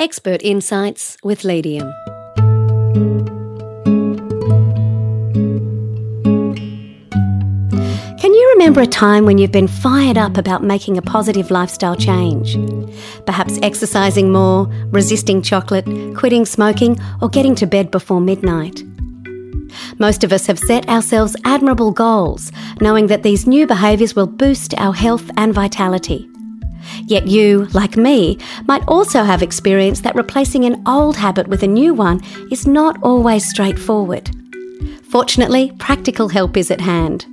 Expert Insights with Leadium. Can you remember a time when you've been fired up about making a positive lifestyle change? Perhaps exercising more, resisting chocolate, quitting smoking, or getting to bed before midnight. Most of us have set ourselves admirable goals, knowing that these new behaviours will boost our health and vitality. Yet you, like me, might also have experienced that replacing an old habit with a new one is not always straightforward. Fortunately, practical help is at hand.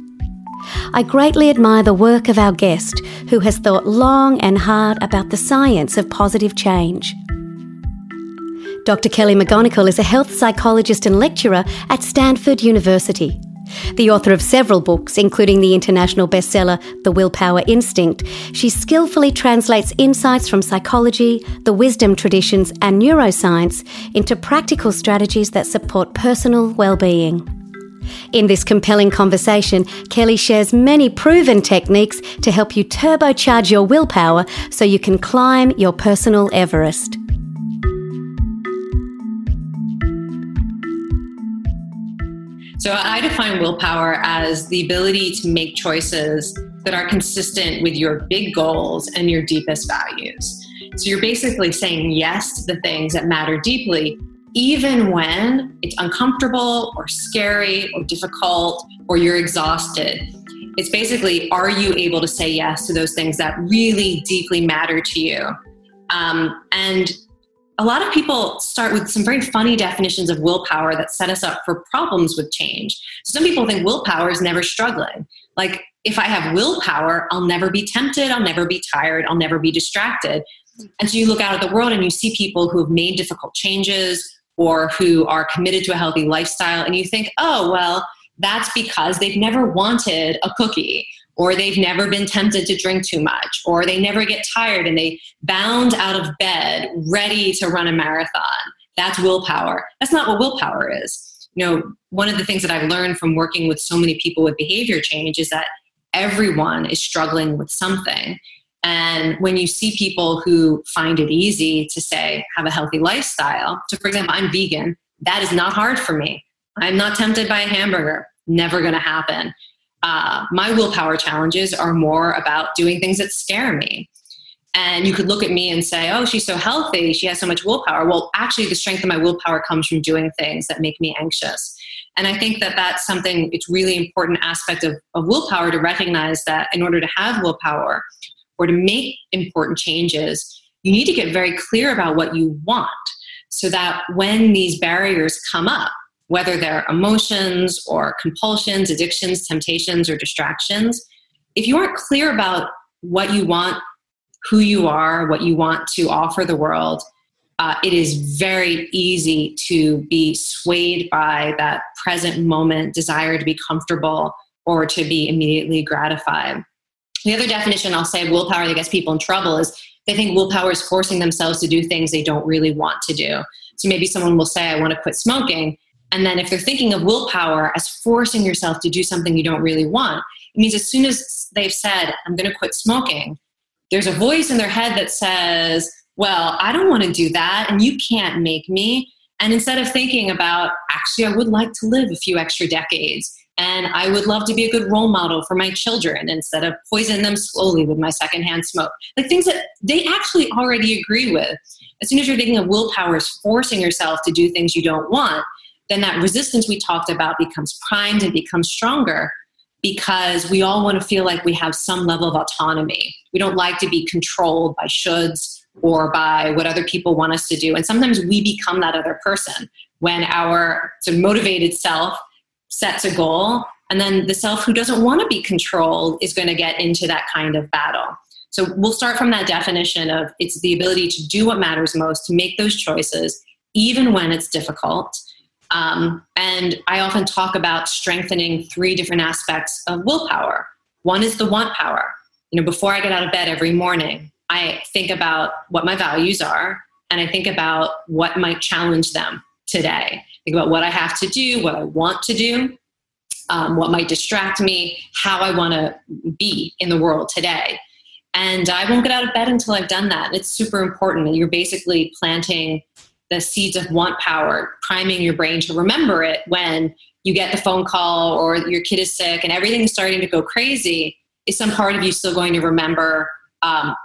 I greatly admire the work of our guest, who has thought long and hard about the science of positive change. Dr. Kelly McGonigal is a health psychologist and lecturer at Stanford University. The author of several books, including the international bestseller The Willpower Instinct, she skillfully translates insights from psychology, the wisdom traditions, and neuroscience into practical strategies that support personal well-being. In this compelling conversation, Kelly shares many proven techniques to help you turbocharge your willpower so you can climb your personal Everest. So I define willpower as the ability to make choices that are consistent with your big goals and your deepest values. So you're basically saying yes to the things that matter deeply, even when it's uncomfortable or scary or difficult or you're exhausted. It's basically, are you able to say yes to those things that really deeply matter to you? Um, and a lot of people start with some very funny definitions of willpower that set us up for problems with change. So Some people think willpower is never struggling. Like, if I have willpower, I'll never be tempted, I'll never be tired, I'll never be distracted. And so you look out at the world and you see people who have made difficult changes or who are committed to a healthy lifestyle, and you think, oh, well, that's because they've never wanted a cookie or they've never been tempted to drink too much, or they never get tired and they bound out of bed ready to run a marathon. That's willpower. That's not what willpower is. You know, one of the things that I've learned from working with so many people with behavior change is that everyone is struggling with something. And when you see people who find it easy to say, have a healthy lifestyle, so for example, I'm vegan, that is not hard for me. I'm not tempted by a hamburger, never gonna happen. Uh, my willpower challenges are more about doing things that scare me. And you could look at me and say, oh, she's so healthy. She has so much willpower. Well, actually, the strength of my willpower comes from doing things that make me anxious. And I think that that's something, it's really important aspect of, of willpower to recognize that in order to have willpower or to make important changes, you need to get very clear about what you want so that when these barriers come up, whether they're emotions or compulsions, addictions, temptations, or distractions, if you aren't clear about what you want, who you are, what you want to offer the world, uh, it is very easy to be swayed by that present moment desire to be comfortable or to be immediately gratified. The other definition I'll say of willpower that gets people in trouble is they think willpower is forcing themselves to do things they don't really want to do. So maybe someone will say, I want to quit smoking. And then if they're thinking of willpower as forcing yourself to do something you don't really want, it means as soon as they've said, I'm going to quit smoking, there's a voice in their head that says, Well, I don't want to do that, and you can't make me. And instead of thinking about, actually, I would like to live a few extra decades, and I would love to be a good role model for my children instead of poison them slowly with my secondhand smoke. Like things that they actually already agree with. As soon as you're thinking of willpower as forcing yourself to do things you don't want, then that resistance we talked about becomes primed and becomes stronger because we all want to feel like we have some level of autonomy. We don't like to be controlled by shoulds or by what other people want us to do. And sometimes we become that other person when our sort of motivated self sets a goal, and then the self who doesn't want to be controlled is going to get into that kind of battle. So we'll start from that definition of it's the ability to do what matters most, to make those choices, even when it's difficult um, and I often talk about strengthening three different aspects of willpower. One is the want power. You know, before I get out of bed every morning, I think about what my values are and I think about what might challenge them today. Think about what I have to do, what I want to do, um, what might distract me, how I want to be in the world today. and I won't get out of bed until I've done that. It's super important. You're basically planting the seeds of want power, priming your brain to remember it when you get the phone call or your kid is sick and everything's starting to go crazy. Is some part of you still going to remember? Um,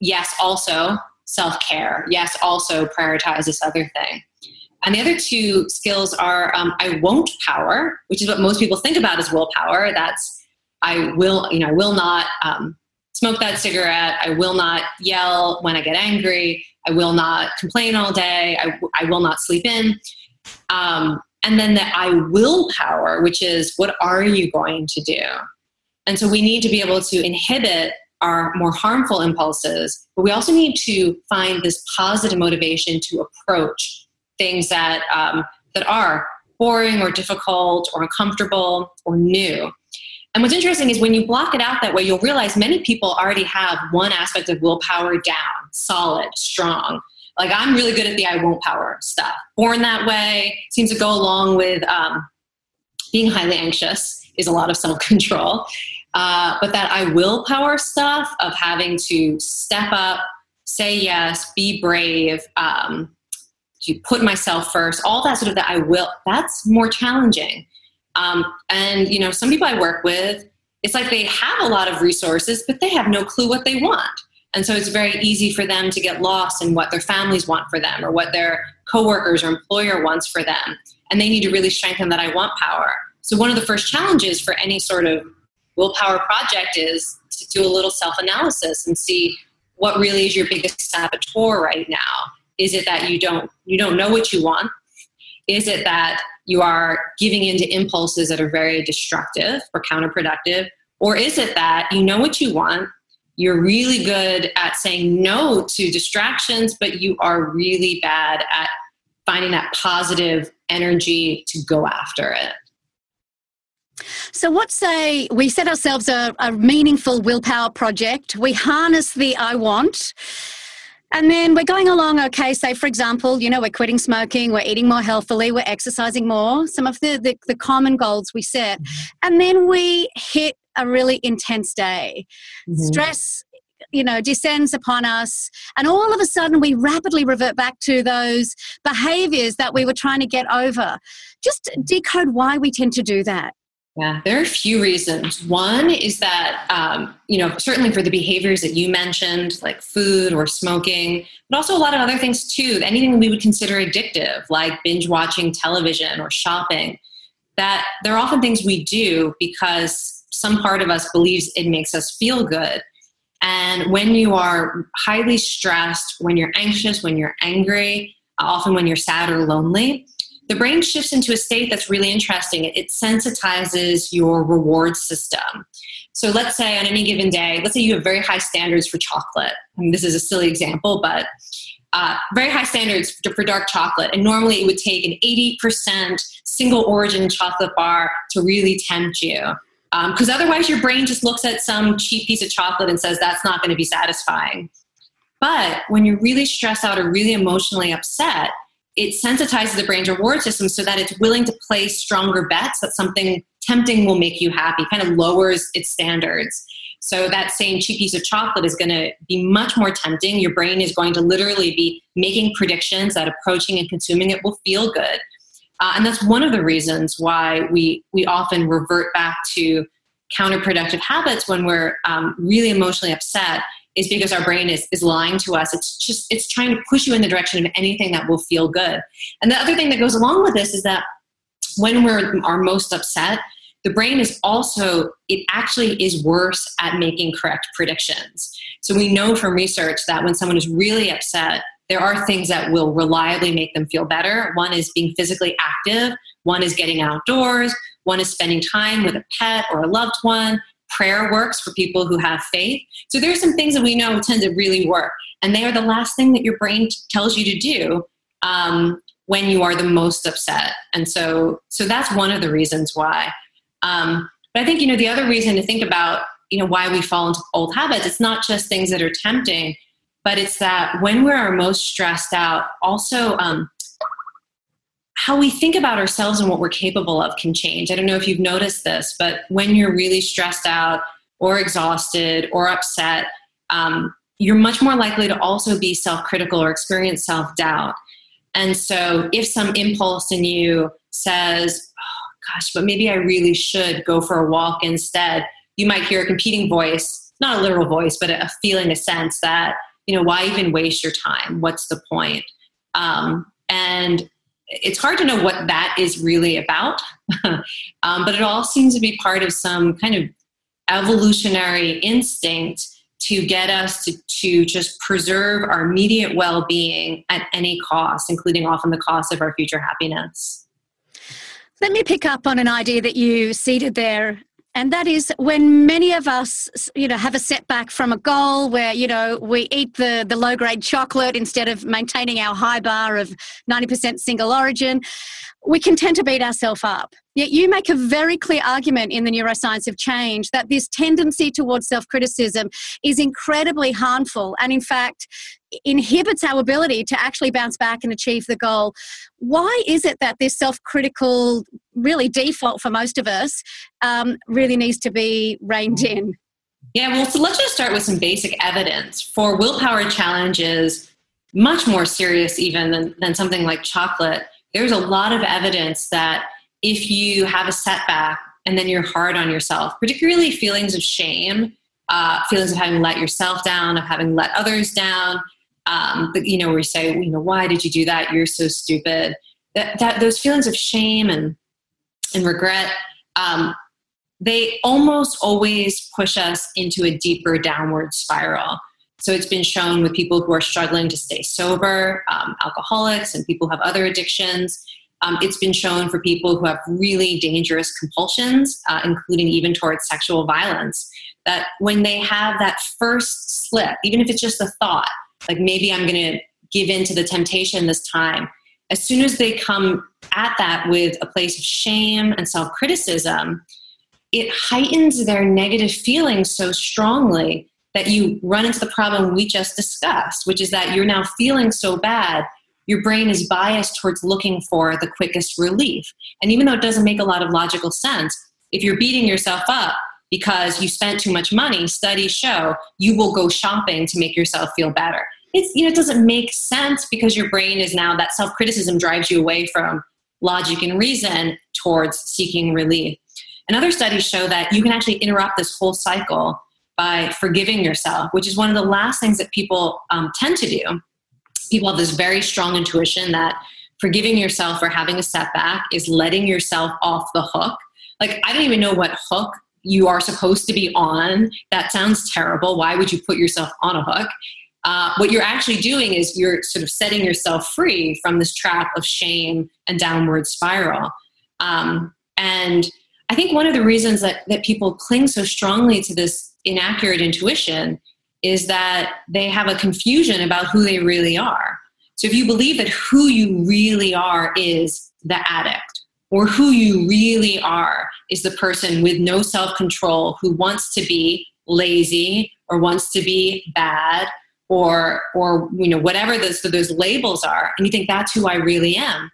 yes, also self care. Yes, also prioritize this other thing. And the other two skills are um, I won't power, which is what most people think about as willpower. That's I will, you know, I will not um, smoke that cigarette. I will not yell when I get angry. I will not complain all day. I, I will not sleep in. Um, and then the I will power, which is what are you going to do? And so we need to be able to inhibit our more harmful impulses, but we also need to find this positive motivation to approach things that um, that are boring or difficult or uncomfortable or new. And what's interesting is when you block it out that way, you'll realize many people already have one aspect of willpower down, solid, strong. Like I'm really good at the I won't power stuff. Born that way seems to go along with um, being highly anxious is a lot of self control. Uh, but that I will power stuff of having to step up, say yes, be brave, um, to put myself first, all that sort of that I will, that's more challenging. Um, and, you know, some people I work with, it's like they have a lot of resources, but they have no clue what they want. And so it's very easy for them to get lost in what their families want for them or what their coworkers or employer wants for them. And they need to really strengthen that I want power. So one of the first challenges for any sort of willpower project is to do a little self-analysis and see what really is your biggest saboteur right now. Is it that you don't you don't know what you want? Is it that you are giving into impulses that are very destructive or counterproductive? Or is it that you know what you want, you're really good at saying no to distractions, but you are really bad at finding that positive energy to go after it? So, what say we set ourselves a, a meaningful willpower project? We harness the I want and then we're going along okay, say for example, you know, we're quitting smoking, we're eating more healthily, we're exercising more, some of the, the, the common goals we set. Mm-hmm. And then we hit a really intense day. Mm-hmm. Stress you know descends upon us and all of a sudden we rapidly revert back to those behaviors that we were trying to get over just decode why we tend to do that yeah, there are a few reasons. One is that, um, you know, certainly for the behaviors that you mentioned, like food or smoking, but also a lot of other things too, anything we would consider addictive, like binge watching television or shopping, that there are often things we do because some part of us believes it makes us feel good. And when you are highly stressed, when you're anxious, when you're angry, often when you're sad or lonely, the brain shifts into a state that's really interesting. It sensitizes your reward system. So let's say on any given day, let's say you have very high standards for chocolate. I mean, this is a silly example, but uh, very high standards for, dark chocolate. And normally it would take an 80% single origin chocolate bar to really tempt you. Because um, otherwise, your brain just looks at some cheap piece of chocolate and says that's not going to be satisfying. But when you're really stressed out or really emotionally upset, it sensitizes the brain's reward system so that it's willing to play stronger bets that something tempting will make you happy, kind of lowers its standards. So that same cheap piece of chocolate is going to be much more tempting. Your brain is going to literally be making predictions that approaching and consuming it will feel good. Uh, and that's one of the reasons why we, we often revert back to counterproductive habits when we're um, really emotionally upset is because our brain is, is lying to us. It's just, it's trying to push you in the direction of anything that will feel good. And the other thing that goes along with this is that when we're our most upset, the brain is also, it actually is worse at making correct predictions. So we know from research that when someone is really upset, there are things that will reliably make them feel better. One is being physically active, one is getting outdoors, one is spending time with a pet or a loved one, prayer works for people who have faith. So there's some things that we know tend to really work, and they are the last thing that your brain tells you to do um, when you are the most upset. And so, so that's one of the reasons why. Um, but I think you know the other reason to think about you know why we fall into old habits. It's not just things that are tempting, but it's that when we're our most stressed out, also um, how we think about ourselves and what we're capable of can change. I don't know if you've noticed this, but when you're really stressed out or exhausted or upset, um, you're much more likely to also be self critical or experience self doubt. And so, if some impulse in you says, oh, gosh, but maybe I really should go for a walk instead, you might hear a competing voice, not a literal voice, but a feeling, a sense that, you know, why even waste your time? What's the point? Um, and it's hard to know what that is really about, um, but it all seems to be part of some kind of evolutionary instinct to get us to, to just preserve our immediate well being at any cost, including often the cost of our future happiness. Let me pick up on an idea that you seeded there and that is when many of us you know have a setback from a goal where you know we eat the the low grade chocolate instead of maintaining our high bar of 90% single origin we can tend to beat ourselves up. Yet you make a very clear argument in the neuroscience of change that this tendency towards self criticism is incredibly harmful and, in fact, inhibits our ability to actually bounce back and achieve the goal. Why is it that this self critical, really default for most of us, um, really needs to be reined in? Yeah, well, so let's just start with some basic evidence. For willpower challenges, much more serious even than, than something like chocolate there's a lot of evidence that if you have a setback and then you're hard on yourself, particularly feelings of shame, uh, feelings of having let yourself down, of having let others down, um, but, you know, where you say, you know, why did you do that? You're so stupid. That, that those feelings of shame and and regret, um, they almost always push us into a deeper downward spiral. So it's been shown with people who are struggling to stay sober, um, alcoholics, and people who have other addictions. Um, it's been shown for people who have really dangerous compulsions, uh, including even towards sexual violence, that when they have that first slip, even if it's just a thought, like maybe I'm going to give in to the temptation this time, as soon as they come at that with a place of shame and self criticism, it heightens their negative feelings so strongly that you run into the problem we just discussed, which is that you're now feeling so bad, your brain is biased towards looking for the quickest relief. And even though it doesn't make a lot of logical sense, if you're beating yourself up because you spent too much money, studies show you will go shopping to make yourself feel better. It's, you know, it doesn't make sense because your brain is now that self criticism drives you away from logic and reason towards seeking relief. And other studies show that you can actually interrupt this whole cycle by forgiving yourself, which is one of the last things that people um, tend to do. People have this very strong intuition that forgiving yourself for having a setback is letting yourself off the hook. Like, I don't even know what hook you are supposed to be on. That sounds terrible. Why would you put yourself on a hook? Uh, what you're actually doing is you're sort of setting yourself free from this trap of shame and downward spiral. Um, and I think one of the reasons that, that people cling so strongly to this inaccurate intuition is that they have a confusion about who they really are. So if you believe that who you really are is the addict, or who you really are is the person with no self control who wants to be lazy or wants to be bad or or you know whatever those those labels are and you think that's who I really am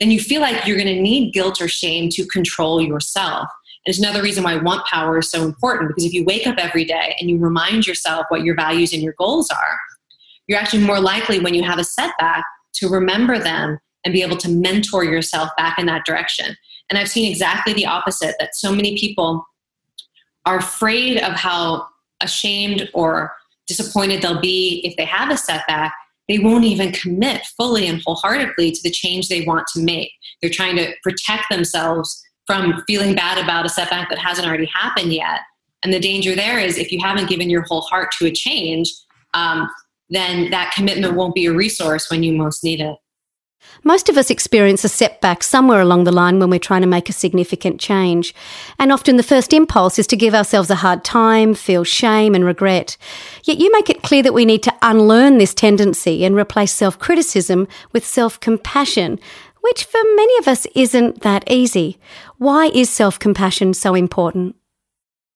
then you feel like you're going to need guilt or shame to control yourself and it's another reason why want power is so important because if you wake up every day and you remind yourself what your values and your goals are, you're actually more likely when you have a setback to remember them and be able to mentor yourself back in that direction. And I've seen exactly the opposite that so many people are afraid of how ashamed or disappointed they'll be if they have a setback. They won't even commit fully and wholeheartedly to the change they want to make. They're trying to protect themselves from feeling bad about a setback that hasn't already happened yet. And the danger there is if you haven't given your whole heart to a change, um, then that commitment won't be a resource when you most need it. Most of us experience a setback somewhere along the line when we're trying to make a significant change. And often the first impulse is to give ourselves a hard time, feel shame and regret. Yet you make it clear that we need to unlearn this tendency and replace self criticism with self compassion which for many of us isn't that easy. Why is self compassion so important?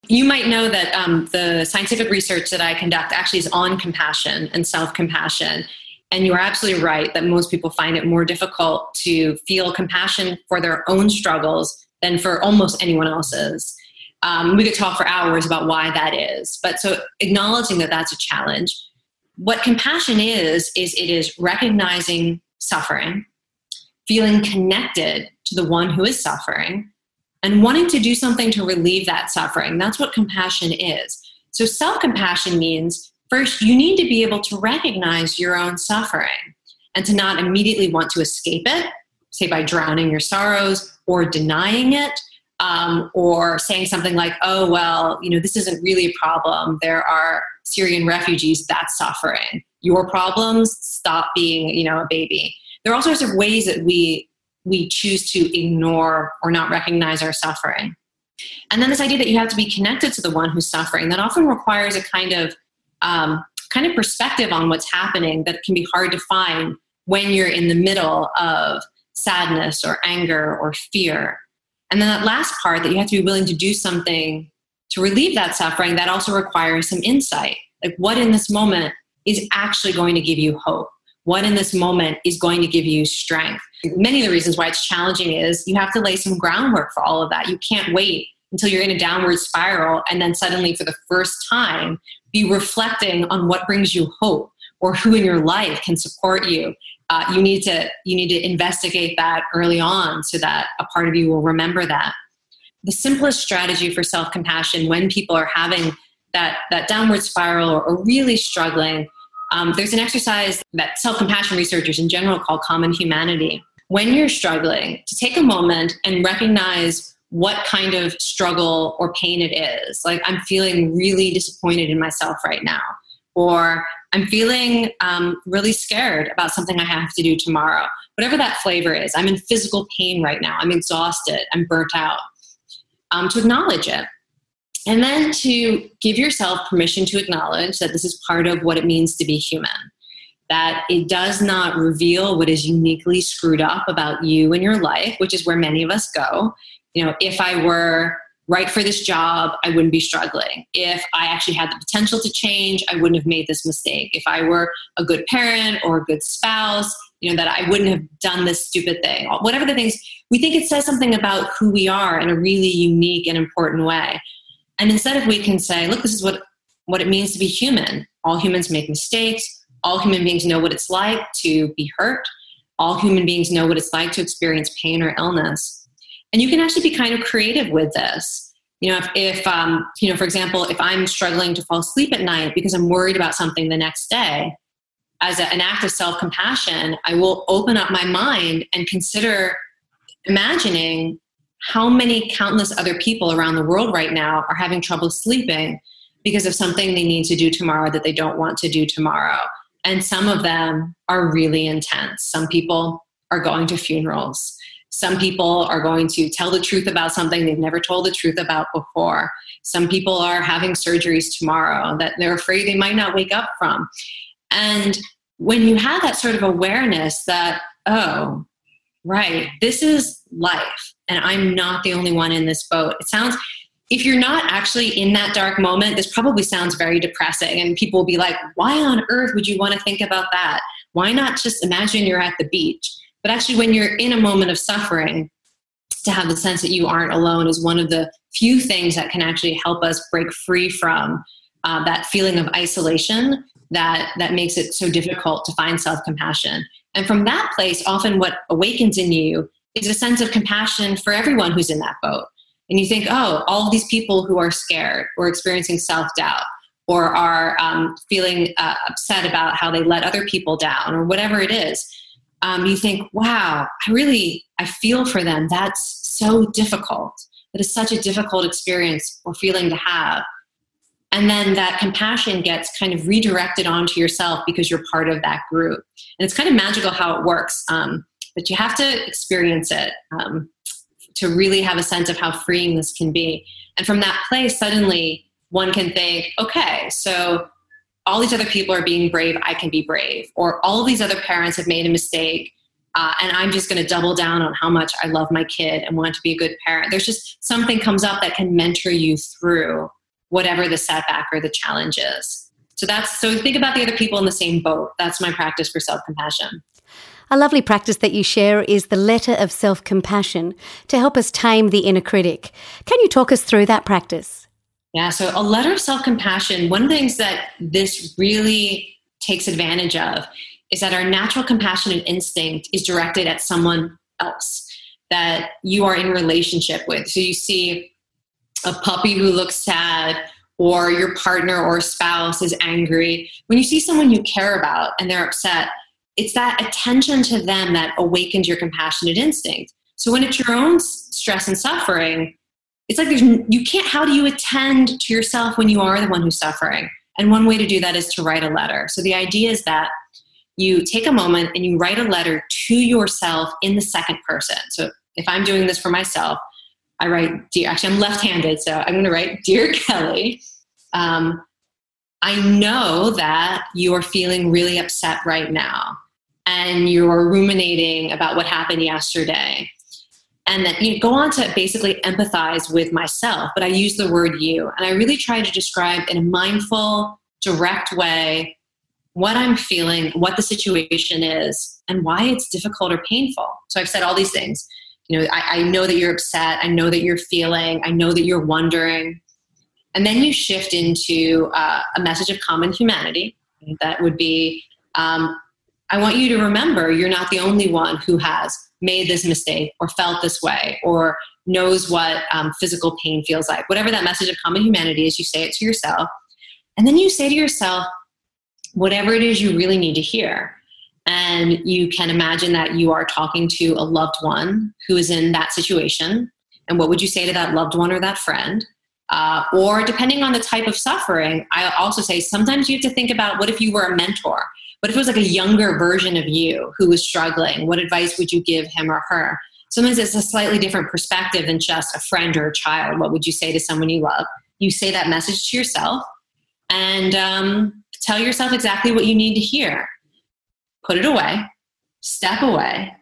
You might know that um, the scientific research that I conduct actually is on compassion and self compassion. And you're absolutely right that most people find it more difficult to feel compassion for their own struggles than for almost anyone else's. Um, we could talk for hours about why that is. But so acknowledging that that's a challenge. What compassion is, is it is recognizing suffering, feeling connected to the one who is suffering, and wanting to do something to relieve that suffering. That's what compassion is. So self compassion means first, you need to be able to recognize your own suffering and to not immediately want to escape it, say by drowning your sorrows or denying it um, or saying something like, oh, well, you know, this isn't really a problem. There are Syrian refugees that's suffering. Your problems, stop being, you know, a baby. There are all sorts of ways that we we choose to ignore or not recognize our suffering. And then this idea that you have to be connected to the one who's suffering, that often requires a kind of um, kind of perspective on what's happening that can be hard to find when you're in the middle of sadness or anger or fear. And then that last part that you have to be willing to do something to relieve that suffering, that also requires some insight. Like, what in this moment is actually going to give you hope? What in this moment is going to give you strength? Many of the reasons why it's challenging is you have to lay some groundwork for all of that. You can't wait until you're in a downward spiral and then suddenly, for the first time, be reflecting on what brings you hope or who in your life can support you. Uh, you need to you need to investigate that early on so that a part of you will remember that. The simplest strategy for self-compassion when people are having that that downward spiral or, or really struggling um, there's an exercise that self-compassion researchers in general call common humanity. When you're struggling to take a moment and recognize what kind of struggle or pain it is like i'm feeling really disappointed in myself right now or I'm feeling um, really scared about something I have to do tomorrow. Whatever that flavor is, I'm in physical pain right now. I'm exhausted. I'm burnt out. Um, to acknowledge it. And then to give yourself permission to acknowledge that this is part of what it means to be human. That it does not reveal what is uniquely screwed up about you and your life, which is where many of us go. You know, if I were right for this job, I wouldn't be struggling. If I actually had the potential to change, I wouldn't have made this mistake. If I were a good parent or a good spouse, you know, that I wouldn't have done this stupid thing. Whatever the things, we think it says something about who we are in a really unique and important way. And instead of we can say, look, this is what, what it means to be human. All humans make mistakes. All human beings know what it's like to be hurt. All human beings know what it's like to experience pain or illness and you can actually be kind of creative with this. You know if, if um, you know for example if i'm struggling to fall asleep at night because i'm worried about something the next day as a, an act of self-compassion i will open up my mind and consider imagining how many countless other people around the world right now are having trouble sleeping because of something they need to do tomorrow that they don't want to do tomorrow. And some of them are really intense. Some people are going to funerals some people are going to tell the truth about something they've never told the truth about before. Some people are having surgeries tomorrow that they're afraid they might not wake up from. And when you have that sort of awareness that, oh, right, this is life, and I'm not the only one in this boat, it sounds, if you're not actually in that dark moment, this probably sounds very depressing. And people will be like, why on earth would you want to think about that? Why not just imagine you're at the beach? But actually, when you're in a moment of suffering, to have the sense that you aren't alone is one of the few things that can actually help us break free from uh, that feeling of isolation that that makes it so difficult to find self-compassion. And from that place often what awakens in you is a sense of compassion for everyone who's in that boat. And you think oh all these people who are scared or experiencing self-doubt or are um, feeling uh, upset about how they let other people down or whatever it is um, you think, wow, I really, I feel for them. That's so difficult. That is such a difficult experience or feeling to have. And then that compassion gets kind of redirected onto yourself because you're part of that group. And it's kind of magical how it works. Um, but you have to experience it um, to really have a sense of how freeing this can be. And from that place, suddenly one can think, okay, so all these other people are being brave, I can be brave. Or all these other parents have made a mistake, uh, and I'm just going to double down on how much I love my kid and want to be a good parent. There's just something comes up that can mentor you through whatever the setback or the challenge is. So that's so think about the other people in the same boat. That's my practice for self compassion. A lovely practice that you share is the letter of self compassion to help us tame the inner critic. Can you talk us through that practice? Yeah, so a letter of self compassion, one of the things that this really takes advantage of is that our natural compassionate instinct is directed at someone else that you are in relationship with. So you see a puppy who looks sad or your partner or spouse is angry. When you see someone you care about and they're upset, it's that attention to them that awakens your compassionate instinct. So when it's your own stress and suffering, it's like there's you can't how do you attend to yourself when you are the one who's suffering? And one way to do that is to write a letter. So the idea is that you take a moment and you write a letter to yourself in the second person. So if I'm doing this for myself, I write, dear, actually, I'm left handed, so I'm going to write, Dear Kelly, um, I know that you are feeling really upset right now and you're ruminating about what happened yesterday. And that you go on to basically empathize with myself, but I use the word you. And I really try to describe in a mindful, direct way what I'm feeling, what the situation is, and why it's difficult or painful. So I've said all these things. You know, I, I know that you're upset. I know that you're feeling. I know that you're wondering. And then you shift into uh, a message of common humanity. That would be um, I want you to remember you're not the only one who has made this mistake or felt this way or knows what um, physical pain feels like. Whatever that message of common humanity is, you say it to yourself. And then you say to yourself, whatever it is you really need to hear. And you can imagine that you are talking to a loved one who is in that situation. And what would you say to that loved one or that friend? Uh, or depending on the type of suffering, I also say sometimes you have to think about what if you were a mentor? What if it was like a younger version of you who was struggling? What advice would you give him or her? Sometimes it's a slightly different perspective than just a friend or a child. What would you say to someone you love? You say that message to yourself and um, tell yourself exactly what you need to hear. Put it away, step away,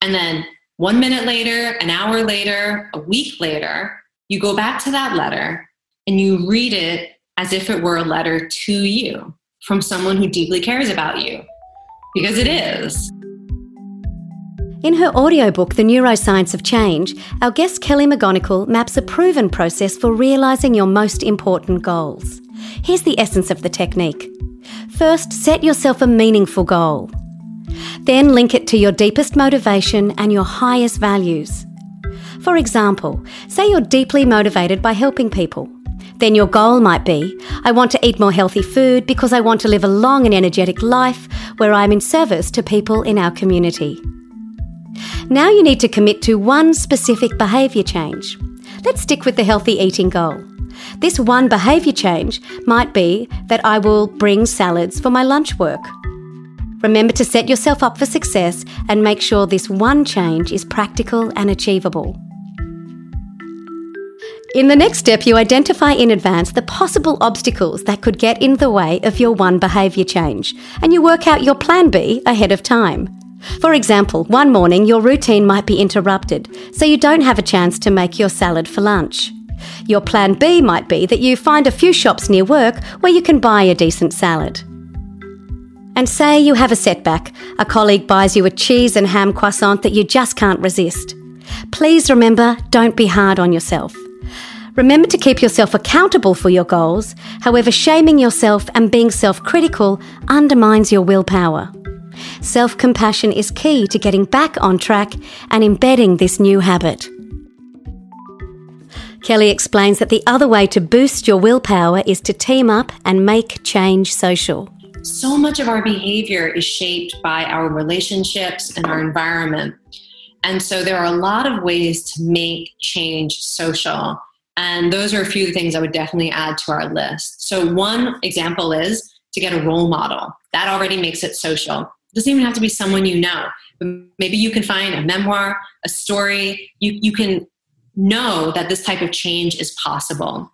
and then one minute later, an hour later, a week later, you go back to that letter and you read it as if it were a letter to you from someone who deeply cares about you. Because it is. In her audiobook, The Neuroscience of Change, our guest Kelly McGonigal maps a proven process for realising your most important goals. Here's the essence of the technique. First, set yourself a meaningful goal. Then link it to your deepest motivation and your highest values. For example, say you're deeply motivated by helping people. Then your goal might be I want to eat more healthy food because I want to live a long and energetic life where I'm in service to people in our community. Now you need to commit to one specific behaviour change. Let's stick with the healthy eating goal. This one behaviour change might be that I will bring salads for my lunch work. Remember to set yourself up for success and make sure this one change is practical and achievable. In the next step, you identify in advance the possible obstacles that could get in the way of your one behaviour change, and you work out your plan B ahead of time. For example, one morning your routine might be interrupted, so you don't have a chance to make your salad for lunch. Your plan B might be that you find a few shops near work where you can buy a decent salad. And say you have a setback, a colleague buys you a cheese and ham croissant that you just can't resist. Please remember, don't be hard on yourself. Remember to keep yourself accountable for your goals, however, shaming yourself and being self critical undermines your willpower. Self compassion is key to getting back on track and embedding this new habit. Kelly explains that the other way to boost your willpower is to team up and make change social. So much of our behavior is shaped by our relationships and our environment. And so there are a lot of ways to make change social. And those are a few things I would definitely add to our list. So, one example is to get a role model. That already makes it social. It doesn't even have to be someone you know. But maybe you can find a memoir, a story. You, you can know that this type of change is possible.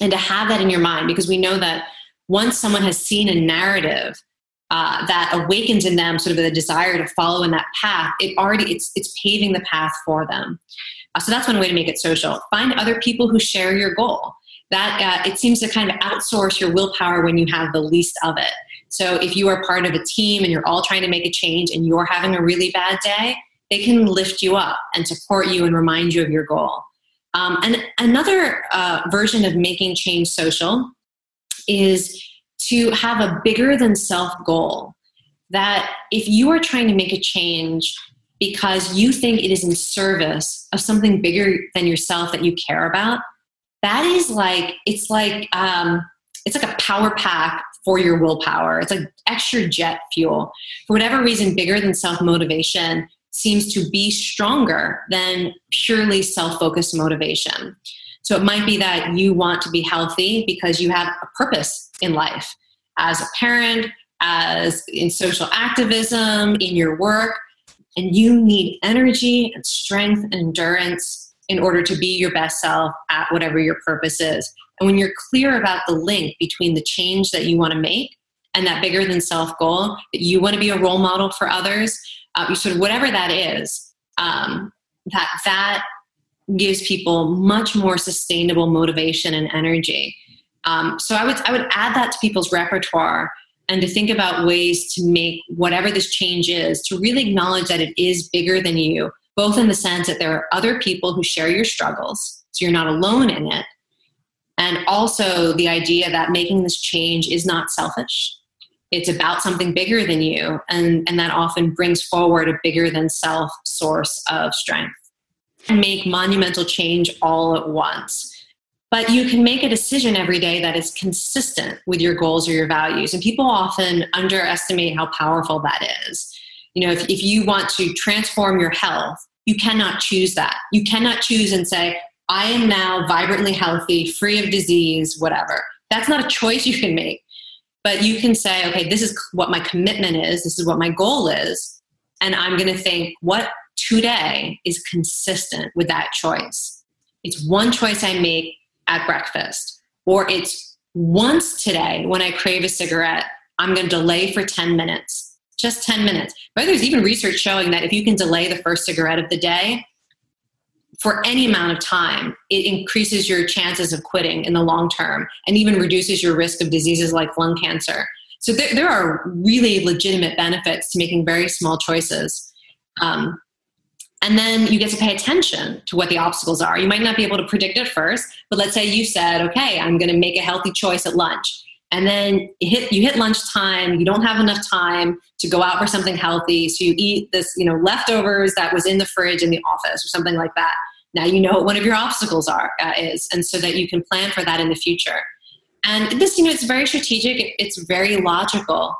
And to have that in your mind, because we know that once someone has seen a narrative uh, that awakens in them sort of the desire to follow in that path, it already it's it's paving the path for them. Uh, so that's one way to make it social. Find other people who share your goal. That uh, it seems to kind of outsource your willpower when you have the least of it. So if you are part of a team and you're all trying to make a change and you're having a really bad day, they can lift you up and support you and remind you of your goal. Um, and another uh, version of making change social is to have a bigger than self goal. That if you are trying to make a change because you think it is in service of something bigger than yourself that you care about, that is like it's like um, it's like a power pack for your willpower. It's like extra jet fuel. For whatever reason, bigger than self motivation seems to be stronger than purely self focused motivation. So it might be that you want to be healthy because you have a purpose in life as a parent, as in social activism, in your work, and you need energy and strength and endurance in order to be your best self at whatever your purpose is. And when you're clear about the link between the change that you want to make and that bigger than self goal, that you want to be a role model for others, uh, sort of whatever that is, um, that that gives people much more sustainable motivation and energy. Um, so I would I would add that to people's repertoire and to think about ways to make whatever this change is to really acknowledge that it is bigger than you, both in the sense that there are other people who share your struggles, so you're not alone in it, and also the idea that making this change is not selfish. It's about something bigger than you and and that often brings forward a bigger than self source of strength. Make monumental change all at once but you can make a decision every day that is consistent with your goals or your values. And people often underestimate how powerful that is. You know if, if you want to transform your health you cannot choose that. You cannot choose and say i am now vibrantly healthy free of disease whatever. That's not a choice you can make. But you can say, okay, this is what my commitment is, this is what my goal is. And I'm going to think, what today is consistent with that choice? It's one choice I make at breakfast, or it's once today when I crave a cigarette, I'm going to delay for 10 minutes, just 10 minutes. But there's even research showing that if you can delay the first cigarette of the day, for any amount of time, it increases your chances of quitting in the long term and even reduces your risk of diseases like lung cancer. So there, there are really legitimate benefits to making very small choices. Um, and then you get to pay attention to what the obstacles are. You might not be able to predict it first, but let's say you said, okay, I'm going to make a healthy choice at lunch. And then you hit, you hit lunchtime, you don't have enough time to go out for something healthy. So you eat this, you know, leftovers that was in the fridge in the office or something like that. Now you know what one of your obstacles are uh, is, and so that you can plan for that in the future. And this, you know, it's very strategic. It's very logical,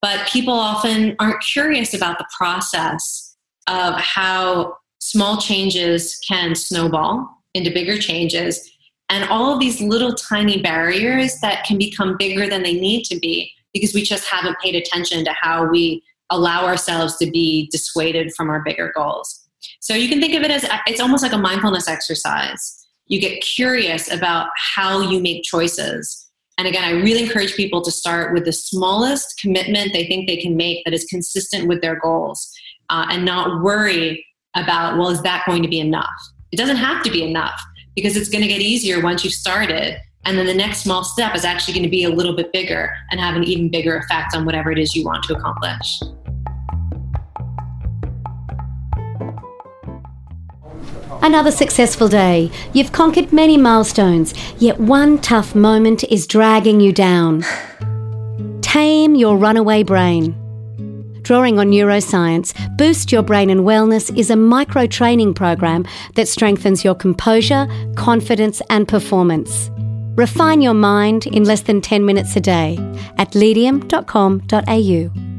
but people often aren't curious about the process of how small changes can snowball into bigger changes and all of these little tiny barriers that can become bigger than they need to be because we just haven't paid attention to how we allow ourselves to be dissuaded from our bigger goals. So you can think of it as it's almost like a mindfulness exercise. You get curious about how you make choices. And again, I really encourage people to start with the smallest commitment they think they can make that is consistent with their goals uh, and not worry about, well, is that going to be enough? It doesn't have to be enough because it's going to get easier once you've started. And then the next small step is actually going to be a little bit bigger and have an even bigger effect on whatever it is you want to accomplish. Another successful day. You've conquered many milestones, yet one tough moment is dragging you down. Tame your runaway brain. Drawing on neuroscience, Boost Your Brain and Wellness is a micro training program that strengthens your composure, confidence, and performance. Refine your mind in less than 10 minutes a day at leadium.com.au.